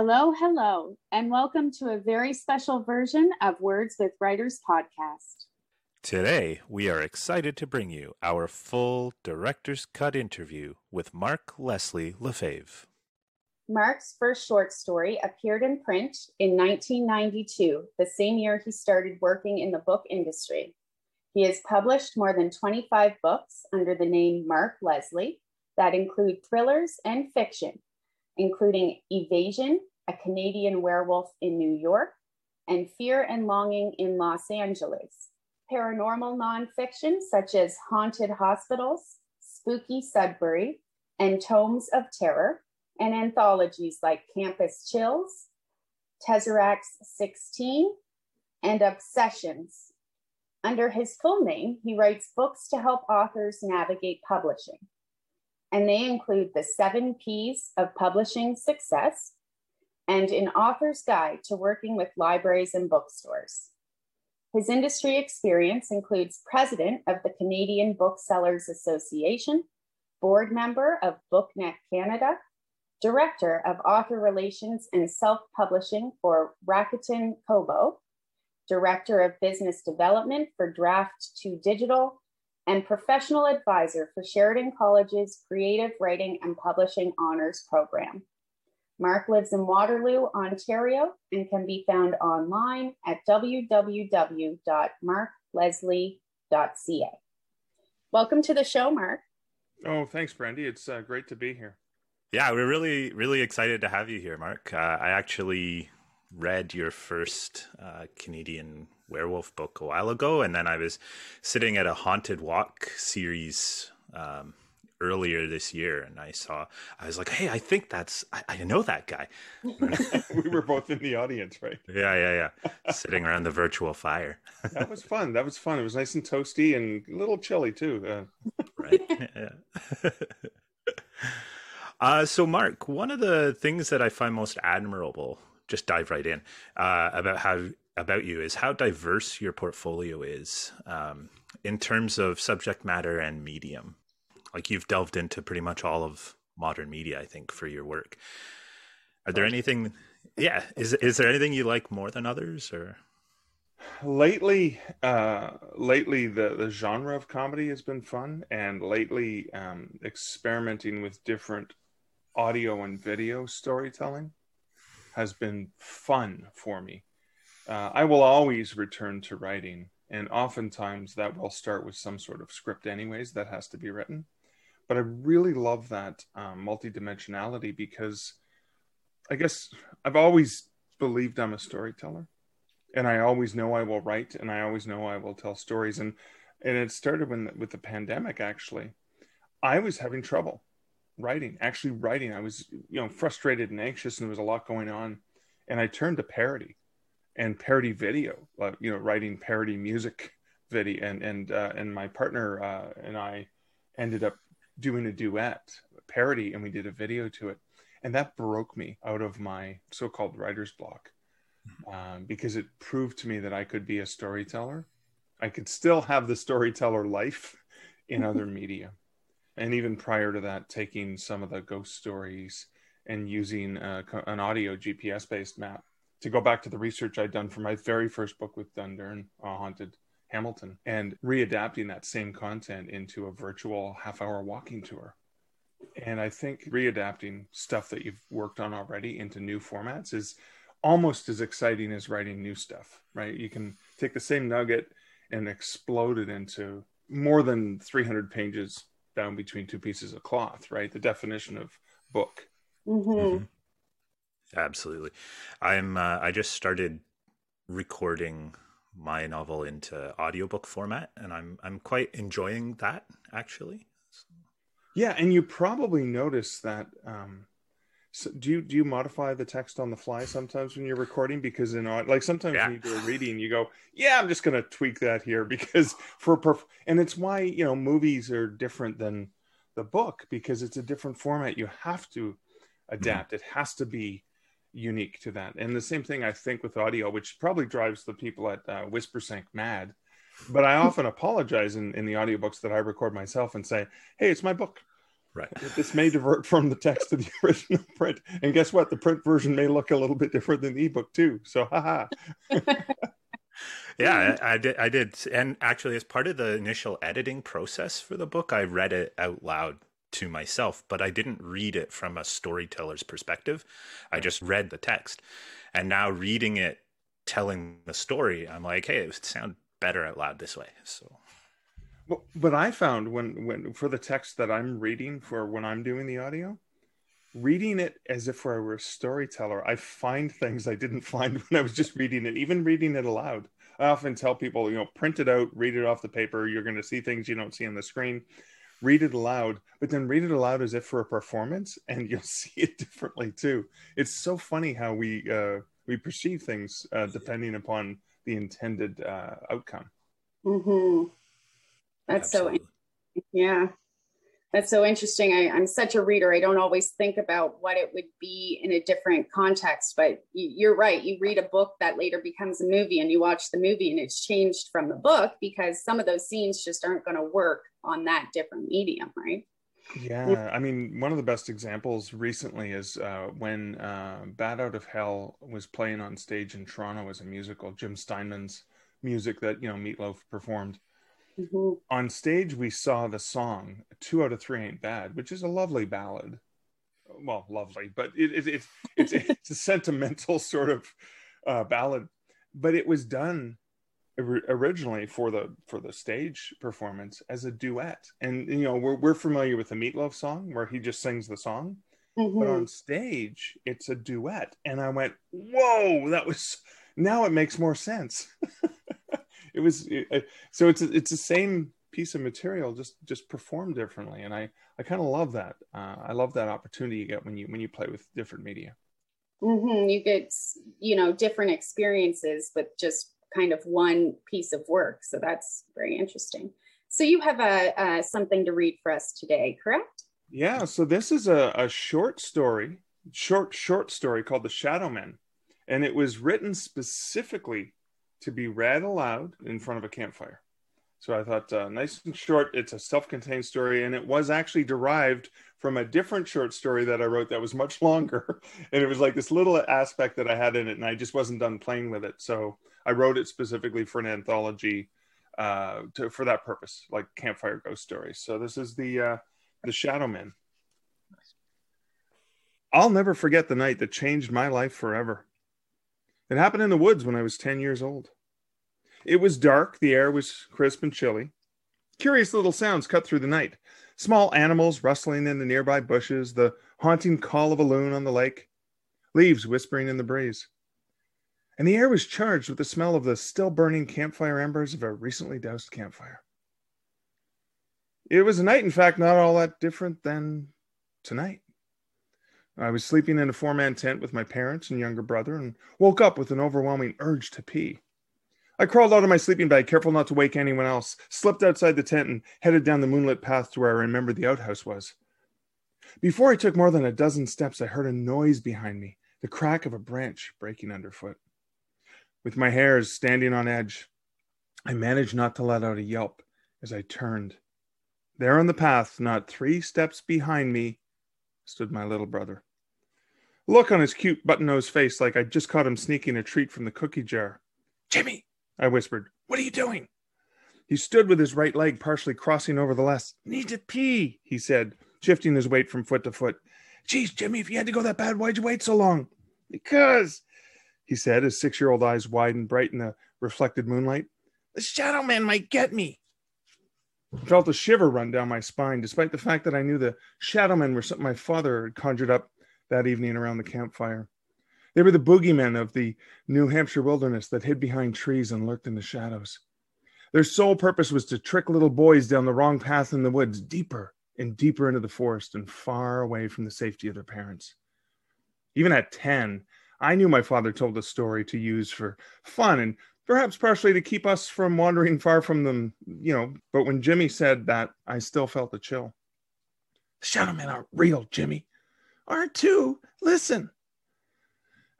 Hello, hello, and welcome to a very special version of Words with Writers podcast. Today, we are excited to bring you our full director's cut interview with Mark Leslie Lefebvre. Mark's first short story appeared in print in 1992, the same year he started working in the book industry. He has published more than 25 books under the name Mark Leslie that include thrillers and fiction, including Evasion, A Canadian Werewolf in New York, and Fear and Longing in Los Angeles. Paranormal nonfiction such as Haunted Hospitals, Spooky Sudbury, and Tomes of Terror, and anthologies like Campus Chills, Tesseracts 16, and Obsessions. Under his full name, he writes books to help authors navigate publishing. And they include The Seven P's of Publishing Success and An Author's Guide to Working with Libraries and Bookstores. His industry experience includes president of the Canadian Booksellers Association, board member of BookNet Canada, Director of Author Relations and Self Publishing for Rakuten Kobo, Director of Business Development for Draft 2 Digital, and Professional Advisor for Sheridan College's Creative Writing and Publishing Honors Program. Mark lives in Waterloo, Ontario, and can be found online at www.markleslie.ca. Welcome to the show, Mark. Oh, thanks, Brandy. It's uh, great to be here. Yeah, we're really, really excited to have you here, Mark. Uh, I actually read your first uh, Canadian werewolf book a while ago, and then I was sitting at a haunted walk series um, earlier this year, and I saw. I was like, "Hey, I think that's. I, I know that guy." we were both in the audience, right? Yeah, yeah, yeah. Sitting around the virtual fire. that was fun. That was fun. It was nice and toasty and a little chilly too. Uh... right. Yeah. Uh, so, Mark, one of the things that I find most admirable, just dive right in, uh, about how about you is how diverse your portfolio is um, in terms of subject matter and medium. Like you've delved into pretty much all of modern media, I think, for your work. Are there anything? Yeah, is is there anything you like more than others, or? lately uh lately the the genre of comedy has been fun and lately um experimenting with different audio and video storytelling has been fun for me. Uh, I will always return to writing, and oftentimes that will start with some sort of script, anyways, that has to be written. But I really love that um, multidimensionality because I guess I've always believed I'm a storyteller, and I always know I will write, and I always know I will tell stories. And and it started when with the pandemic. Actually, I was having trouble writing, actually writing. I was, you know, frustrated and anxious, and there was a lot going on. And I turned to parody and parody video, uh, you know, writing parody music video. And and uh, and my partner uh, and I ended up doing a duet a parody, and we did a video to it. And that broke me out of my so-called writer's block um, because it proved to me that I could be a storyteller. I could still have the storyteller life in other media and even prior to that, taking some of the ghost stories and using uh, an audio GPS based map to go back to the research I'd done for my very first book with Dundurn, uh, Haunted Hamilton, and readapting that same content into a virtual half hour walking tour. And I think readapting stuff that you've worked on already into new formats is almost as exciting as writing new stuff, right? You can take the same nugget and explode it into more than 300 pages down between two pieces of cloth, right? The definition of book. Mm-hmm. Mm-hmm. Absolutely. I'm. Uh, I just started recording my novel into audiobook format, and I'm I'm quite enjoying that actually. Yeah, and you probably notice that um, so do you do you modify the text on the fly sometimes when you're recording? Because in like sometimes yeah. when you do a reading, you go, "Yeah, I'm just going to tweak that here because for perf-. and it's why you know movies are different than the book because it's a different format. You have to adapt. Mm-hmm. It has to be unique to that. And the same thing I think with audio, which probably drives the people at uh, Whispersync mad. But I often apologize in, in the audiobooks that I record myself and say, "Hey, it's my book." Right. This may divert from the text of the original print. And guess what? The print version may look a little bit different than the ebook too. So haha. yeah, I, I, did I did and actually as part of the initial editing process for the book, I read it out loud to myself, but I didn't read it from a storyteller's perspective. I just read the text. And now reading it telling the story, I'm like, hey, it would sound better out loud this way. So but I found when when for the text that I'm reading for when I'm doing the audio, reading it as if I were a storyteller, I find things I didn't find when I was just reading it, even reading it aloud. I often tell people, you know, print it out, read it off the paper. You're going to see things you don't see on the screen. Read it aloud, but then read it aloud as if for a performance, and you'll see it differently too. It's so funny how we uh, we perceive things uh, depending upon the intended uh, outcome. Mm-hmm. That's Absolutely. so, yeah. That's so interesting. I, am such a reader. I don't always think about what it would be in a different context, but you're right. You read a book that later becomes a movie and you watch the movie and it's changed from the book because some of those scenes just aren't going to work on that different medium, right? Yeah, I mean, one of the best examples recently is uh, when uh, Bat Out of Hell was playing on stage in Toronto as a musical. Jim Steinman's music that you know Meatloaf performed, Mm-hmm. On stage, we saw the song "Two Out of Three Ain't Bad," which is a lovely ballad. Well, lovely, but it, it, it it's it's a sentimental sort of uh, ballad. But it was done originally for the for the stage performance as a duet, and you know we're we're familiar with the Meatloaf song where he just sings the song, mm-hmm. but on stage it's a duet, and I went, "Whoa, that was." Now it makes more sense. it was it, so it's it's the same piece of material just just performed differently. And i i kind of love that. Uh, i love that opportunity you get when you when you play with different media. Mm-hmm. you get you know different experiences with just kind of one piece of work. So that's very interesting. So you have a, a something to read for us today correct? Yeah. So this is a, a short story short short story called the shadow men and it was written specifically to be read aloud in front of a campfire. So I thought, uh, nice and short. It's a self-contained story, and it was actually derived from a different short story that I wrote that was much longer, and it was like this little aspect that I had in it, and I just wasn't done playing with it. So I wrote it specifically for an anthology uh, to, for that purpose, like campfire ghost stories. So this is the uh, the Shadow Men. I'll never forget the night that changed my life forever. It happened in the woods when I was 10 years old. It was dark, the air was crisp and chilly. Curious little sounds cut through the night small animals rustling in the nearby bushes, the haunting call of a loon on the lake, leaves whispering in the breeze. And the air was charged with the smell of the still burning campfire embers of a recently doused campfire. It was a night, in fact, not all that different than tonight. I was sleeping in a four man tent with my parents and younger brother and woke up with an overwhelming urge to pee. I crawled out of my sleeping bag, careful not to wake anyone else, slipped outside the tent, and headed down the moonlit path to where I remembered the outhouse was. Before I took more than a dozen steps, I heard a noise behind me the crack of a branch breaking underfoot. With my hairs standing on edge, I managed not to let out a yelp as I turned. There on the path, not three steps behind me, stood my little brother look on his cute button nosed face like I'd just caught him sneaking a treat from the cookie jar. Jimmy, I whispered, what are you doing? He stood with his right leg partially crossing over the left. Need to pee, he said, shifting his weight from foot to foot. Geez, Jimmy, if you had to go that bad, why'd you wait so long? Because, he said, his six year old eyes widened bright in the reflected moonlight, the shadow man might get me. I felt a shiver run down my spine, despite the fact that I knew the shadow men were something my father had conjured up that evening around the campfire. They were the boogeymen of the New Hampshire wilderness that hid behind trees and lurked in the shadows. Their sole purpose was to trick little boys down the wrong path in the woods, deeper and deeper into the forest and far away from the safety of their parents. Even at 10, I knew my father told the story to use for fun and perhaps partially to keep us from wandering far from them, you know. But when Jimmy said that, I still felt a chill. The shadow men aren't real, Jimmy. R2, listen.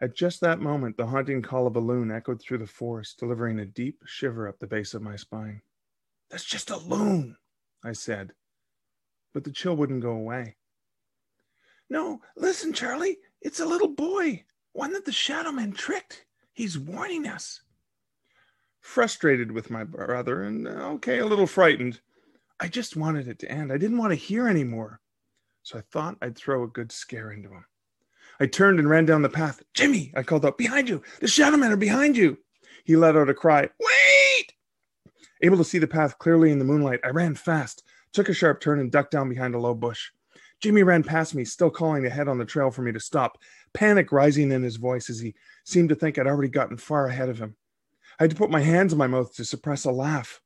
At just that moment, the haunting call of a loon echoed through the forest, delivering a deep shiver up the base of my spine. That's just a loon, I said. but the chill wouldn't go away. No, listen, Charlie, it's a little boy, one that the Shadow Man tricked. He's warning us. Frustrated with my brother and uh, okay, a little frightened, I just wanted it to end. I didn't want to hear anymore. So I thought I'd throw a good scare into him. I turned and ran down the path. Jimmy, I called out, behind you. The shadow men are behind you. He let out a cry, wait! Able to see the path clearly in the moonlight, I ran fast, took a sharp turn, and ducked down behind a low bush. Jimmy ran past me, still calling ahead on the trail for me to stop, panic rising in his voice as he seemed to think I'd already gotten far ahead of him. I had to put my hands in my mouth to suppress a laugh,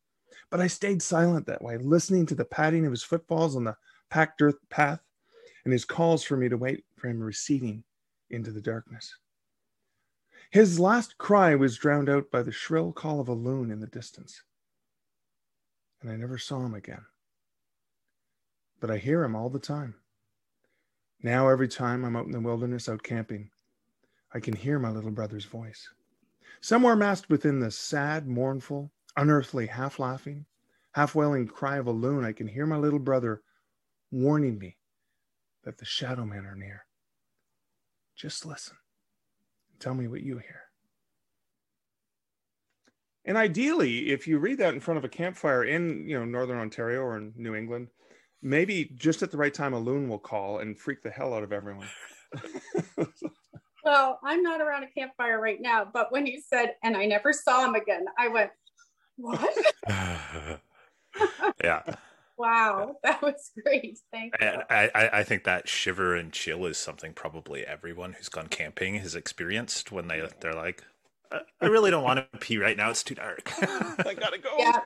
but I stayed silent that way, listening to the padding of his footfalls on the packed earth path and his calls for me to wait for him receding into the darkness. His last cry was drowned out by the shrill call of a loon in the distance, and I never saw him again. But I hear him all the time. Now, every time I'm out in the wilderness, out camping, I can hear my little brother's voice. Somewhere masked within the sad, mournful, unearthly, half laughing, half wailing cry of a loon, I can hear my little brother warning me that the shadow men are near. Just listen and tell me what you hear. And ideally, if you read that in front of a campfire in, you know, northern Ontario or in New England, maybe just at the right time a loon will call and freak the hell out of everyone. well, I'm not around a campfire right now, but when you said, and I never saw him again, I went, what? yeah. Wow, that was great. Thank you. I, I, I think that shiver and chill is something probably everyone who's gone camping has experienced when they mm-hmm. they're like, I really don't want to pee right now. It's too dark. I gotta go. Yeah.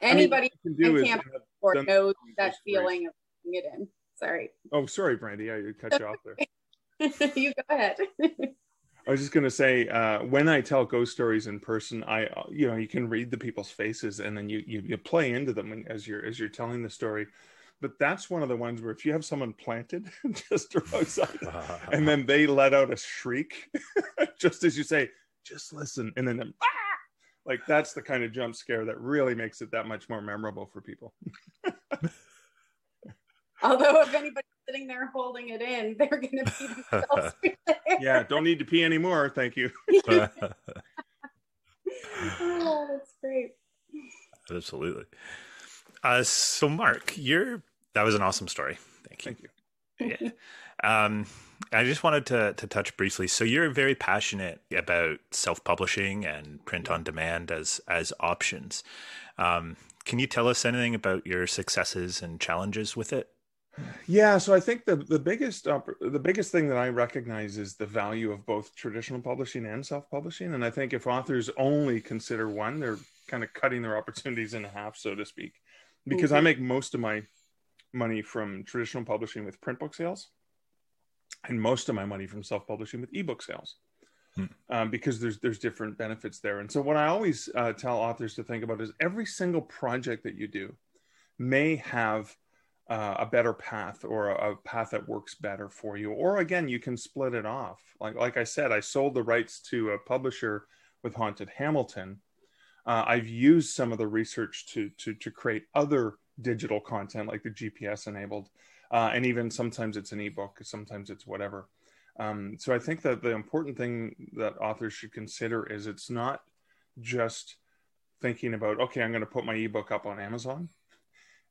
Anybody I mean, who camp or knows that feeling of putting it in. Sorry. Oh, sorry, Brandy. I cut you off there. you go ahead. I was just gonna say, uh, when I tell ghost stories in person, I, uh, you know, you can read the people's faces, and then you you, you play into them as you're as you're telling the story. But that's one of the ones where if you have someone planted just outside, and then they let out a shriek, just as you say, just listen, and then ah! like that's the kind of jump scare that really makes it that much more memorable for people. Although if anybody's sitting there holding it in, they're going to be themselves. Yeah, don't need to pee anymore. Thank you. oh, that's great. Absolutely. Uh, so, Mark, you're that was an awesome story. Thank you. Thank you. Yeah. Um, I just wanted to to touch briefly. So, you're very passionate about self publishing and print on demand as as options. Um, can you tell us anything about your successes and challenges with it? Yeah, so I think the the biggest the biggest thing that I recognize is the value of both traditional publishing and self publishing, and I think if authors only consider one, they're kind of cutting their opportunities in half, so to speak. Because mm-hmm. I make most of my money from traditional publishing with print book sales, and most of my money from self publishing with ebook sales. Hmm. Um, because there's there's different benefits there, and so what I always uh, tell authors to think about is every single project that you do may have uh, a better path or a, a, path that works better for you. Or again you can split it off. Like like i said i sold the rights to a publisher with haunted hamilton. Uh, i've used some of the research to to to create other digital content like the gps enabled uh, and even sometimes it's an ebook sometimes it's whatever. Um, so i think that the important thing that authors should consider is it's not just thinking about okay i'm going to put my ebook up on amazon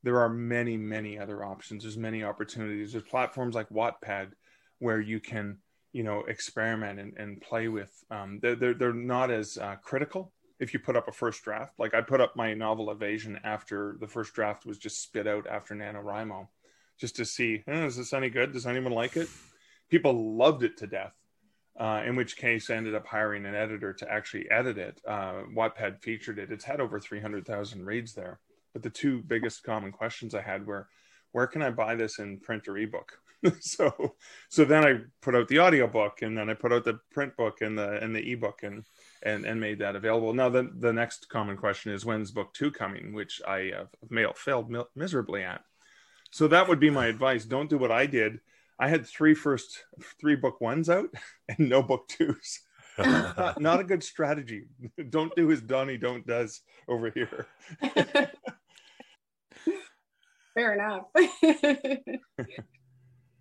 there are many, many other options. There's many opportunities. There's platforms like Wattpad where you can, you know, experiment and, and play with. Um, they're, they're, they're not as uh, critical if you put up a first draft. Like I put up my novel Evasion after the first draft was just spit out after NaNoWriMo just to see, eh, is this any good? Does anyone like it? People loved it to death. Uh, in which case I ended up hiring an editor to actually edit it. Uh, Wattpad featured it. It's had over 300,000 reads there. But the two biggest common questions I had were, where can I buy this in print or ebook? so, so then I put out the audiobook and then I put out the print book and the and the ebook and and and made that available. Now the the next common question is when's book two coming, which I have mail failed miserably at. So that would be my advice. Don't do what I did. I had three first three book ones out and no book twos. not, not, a good strategy. Don't do as Donnie don't does over here. Fair enough.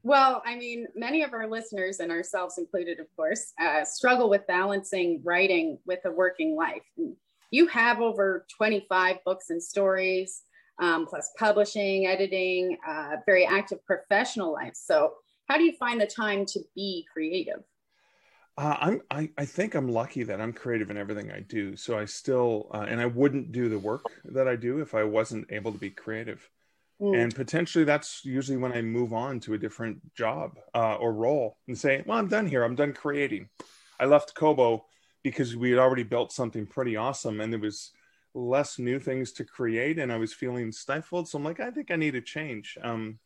well, I mean, many of our listeners and ourselves included, of course, uh, struggle with balancing writing with a working life. You have over 25 books and stories, um, plus publishing, editing, uh, very active professional life. So, how do you find the time to be creative? Uh, I'm, I, I think I'm lucky that I'm creative in everything I do. So I still, uh, and I wouldn't do the work that I do if I wasn't able to be creative. Mm. And potentially that's usually when I move on to a different job uh, or role and say, well, I'm done here. I'm done creating. I left Kobo because we had already built something pretty awesome and there was less new things to create and I was feeling stifled. So I'm like, I think I need a change. Um,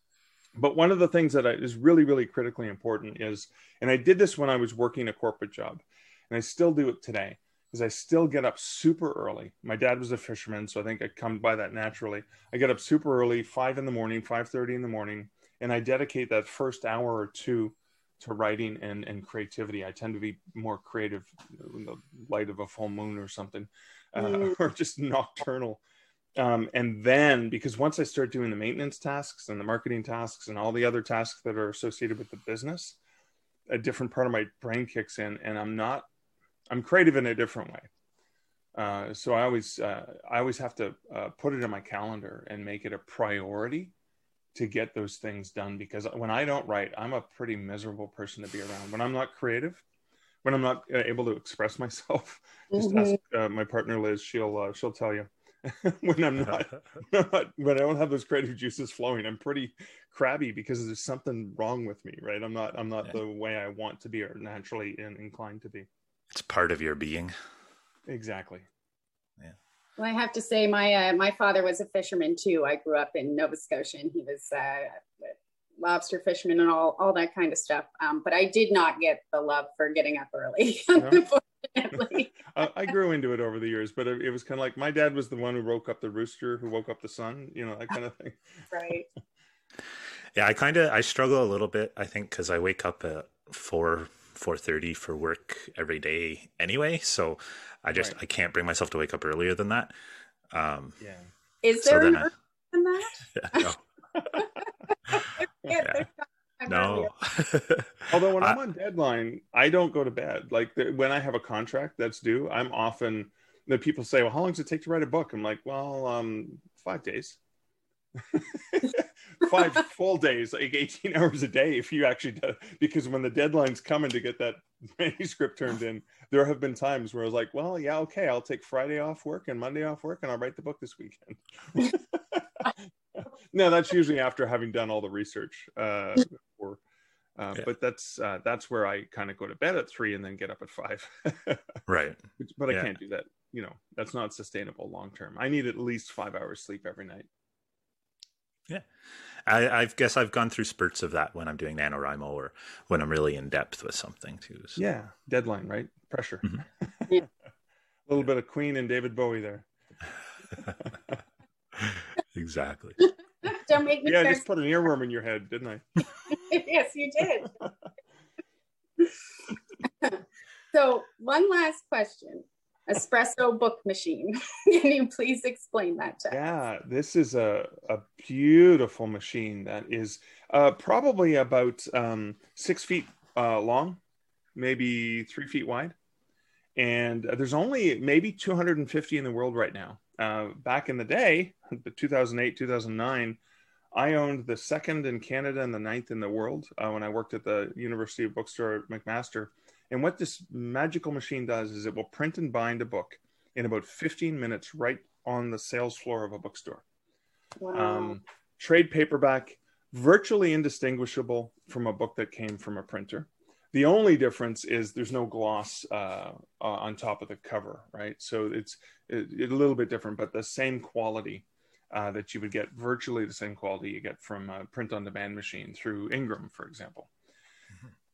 but one of the things that is really really critically important is and i did this when i was working a corporate job and i still do it today is i still get up super early. My dad was a fisherman so i think i come by that naturally. I get up super early 5 in the morning 5.30 in the morning and i dedicate that first hour or two to writing and, and creativity. I tend to be more creative in the light of a full moon or something uh, mm. or just nocturnal. Um, and then because once I start doing the maintenance tasks and the marketing tasks and all the other tasks that are associated with the business, a different part of my brain kicks in, and I'm not, I'm creative in a different way. Uh, so I always, uh, I always have to uh, put it in my calendar and make it a priority to get those things done. Because when I don't write, I'm a pretty miserable person to be around. When I'm not creative, when I'm not uh, able to express myself, just mm-hmm. ask uh, my partner Liz. She'll, uh, she'll tell you. when I'm not, when I don't have those creative juices flowing, I'm pretty crabby because there's something wrong with me, right? I'm not, I'm not yeah. the way I want to be or naturally inclined to be. It's part of your being. Exactly. Yeah. Well, I have to say, my uh, my father was a fisherman too. I grew up in Nova Scotia, and he was uh, lobster fisherman and all all that kind of stuff. Um, but I did not get the love for getting up early. No? I grew into it over the years, but it, it was kind of like my dad was the one who woke up the rooster, who woke up the sun, you know, that kind of thing. right. Yeah, I kind of I struggle a little bit. I think because I wake up at four four thirty for work every day anyway, so I just right. I can't bring myself to wake up earlier than that. Um, yeah. Is there so an I, than that? Yeah, no. yeah. No. Although when I, am on deadline, I don't go to bed. Like the, when I have a contract that's due, I'm often the people say, "Well, how long does it take to write a book?" I'm like, "Well, um, five days." Five full days, like 18 hours a day, if you actually do. Because when the deadline's coming to get that manuscript turned in, there have been times where I was like, well, yeah, okay, I'll take Friday off work and Monday off work and I'll write the book this weekend. no, that's usually after having done all the research. Uh, or, uh, yeah. But that's uh, that's where I kind of go to bed at three and then get up at five. right. But I yeah. can't do that. You know, that's not sustainable long term. I need at least five hours sleep every night. Yeah. I, I, guess I've gone through spurts of that when I'm doing NaNoWriMo or when I'm really in depth with something too. So. Yeah. Deadline, right? Pressure. Mm-hmm. a little bit of Queen and David Bowie there. exactly. Don't make me. Yeah, I just put an earworm in your head, didn't I? yes, you did. so, one last question. Espresso book machine. Can you please explain that to yeah, us? Yeah, this is a, a beautiful machine that is uh, probably about um, six feet uh, long, maybe three feet wide. And uh, there's only maybe 250 in the world right now. Uh, back in the day, 2008, 2009, I owned the second in Canada and the ninth in the world uh, when I worked at the University of Bookstore at McMaster. And what this magical machine does is it will print and bind a book in about 15 minutes right on the sales floor of a bookstore. Wow. Um, trade paperback, virtually indistinguishable from a book that came from a printer. The only difference is there's no gloss uh, uh, on top of the cover, right? So it's it, it, a little bit different, but the same quality uh, that you would get virtually the same quality you get from a print on demand machine through Ingram, for example.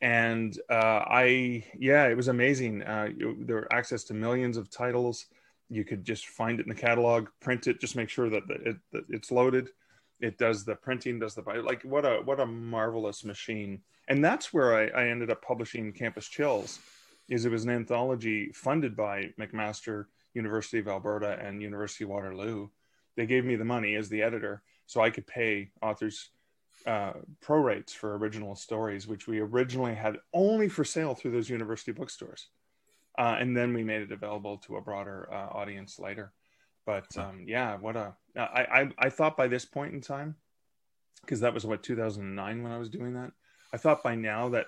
And uh, I, yeah, it was amazing. Uh, you, there were access to millions of titles. You could just find it in the catalog, print it, just make sure that, it, that it's loaded. It does the printing, does the like. What a what a marvelous machine and that's where I, I ended up publishing Campus Chills. Is it was an anthology funded by McMaster, University of Alberta, and University of Waterloo. They gave me the money as the editor, so I could pay authors uh, pro rates for original stories, which we originally had only for sale through those university bookstores, uh, and then we made it available to a broader uh, audience later. But um, yeah, what a I, I I thought by this point in time, because that was what 2009 when I was doing that. I thought by now that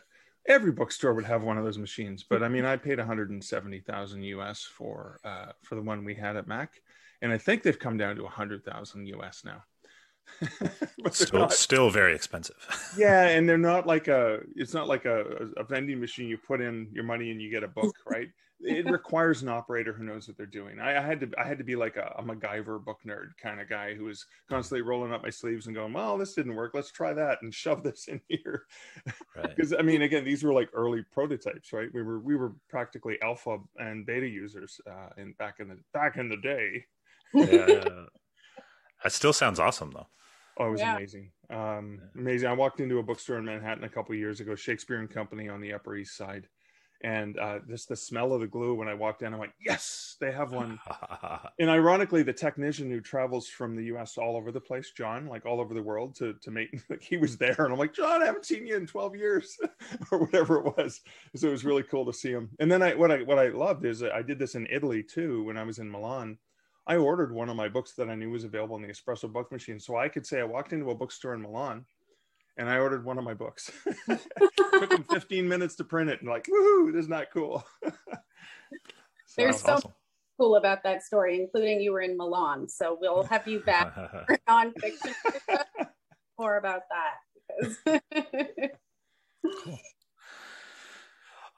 every bookstore would have one of those machines, but I mean, I paid 170,000 US for uh, for the one we had at Mac, and I think they've come down to 100,000 US now. but still, not, still very expensive. yeah, and they're not like a. It's not like a, a vending machine. You put in your money and you get a book, right? it requires an operator who knows what they're doing. I, I, had to I had to be like a, a MacGyver book nerd kind of guy who was constantly rolling up my sleeves and going, "Well, this didn't work. Let's try that and shove this in here." Because right. I mean, again, these were like early prototypes, right? We were we were practically alpha and beta users uh, in back in the back in the day. yeah, that still sounds awesome though. Oh, it was yeah. amazing. Um, amazing. I walked into a bookstore in Manhattan a couple years ago, Shakespeare and Company on the Upper East Side and uh, just the smell of the glue when I walked in, I'm like, yes, they have one. and ironically, the technician who travels from the U.S. all over the place, John, like all over the world to to make, like he was there, and I'm like, John, I haven't seen you in 12 years, or whatever it was. So it was really cool to see him. And then I what I what I loved is I did this in Italy too when I was in Milan. I ordered one of my books that I knew was available in the espresso book machine, so I could say I walked into a bookstore in Milan and I ordered one of my books. Took them 15 minutes to print it, and like, woohoo, this is not cool. so, There's so awesome. cool about that story, including you were in Milan. So we'll have you back for nonfiction. More about that. cool.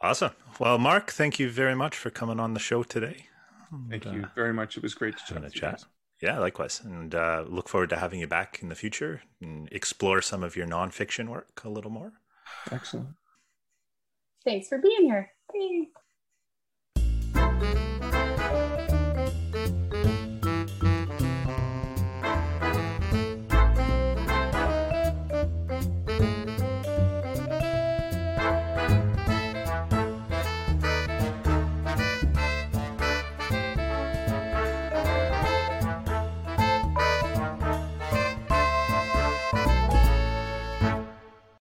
Awesome. Well, Mark, thank you very much for coming on the show today. Thank you uh, very much. It was great to chat. chat. Yeah, likewise. And uh, look forward to having you back in the future and explore some of your nonfiction work a little more. Excellent. Thanks for being here. Thanks.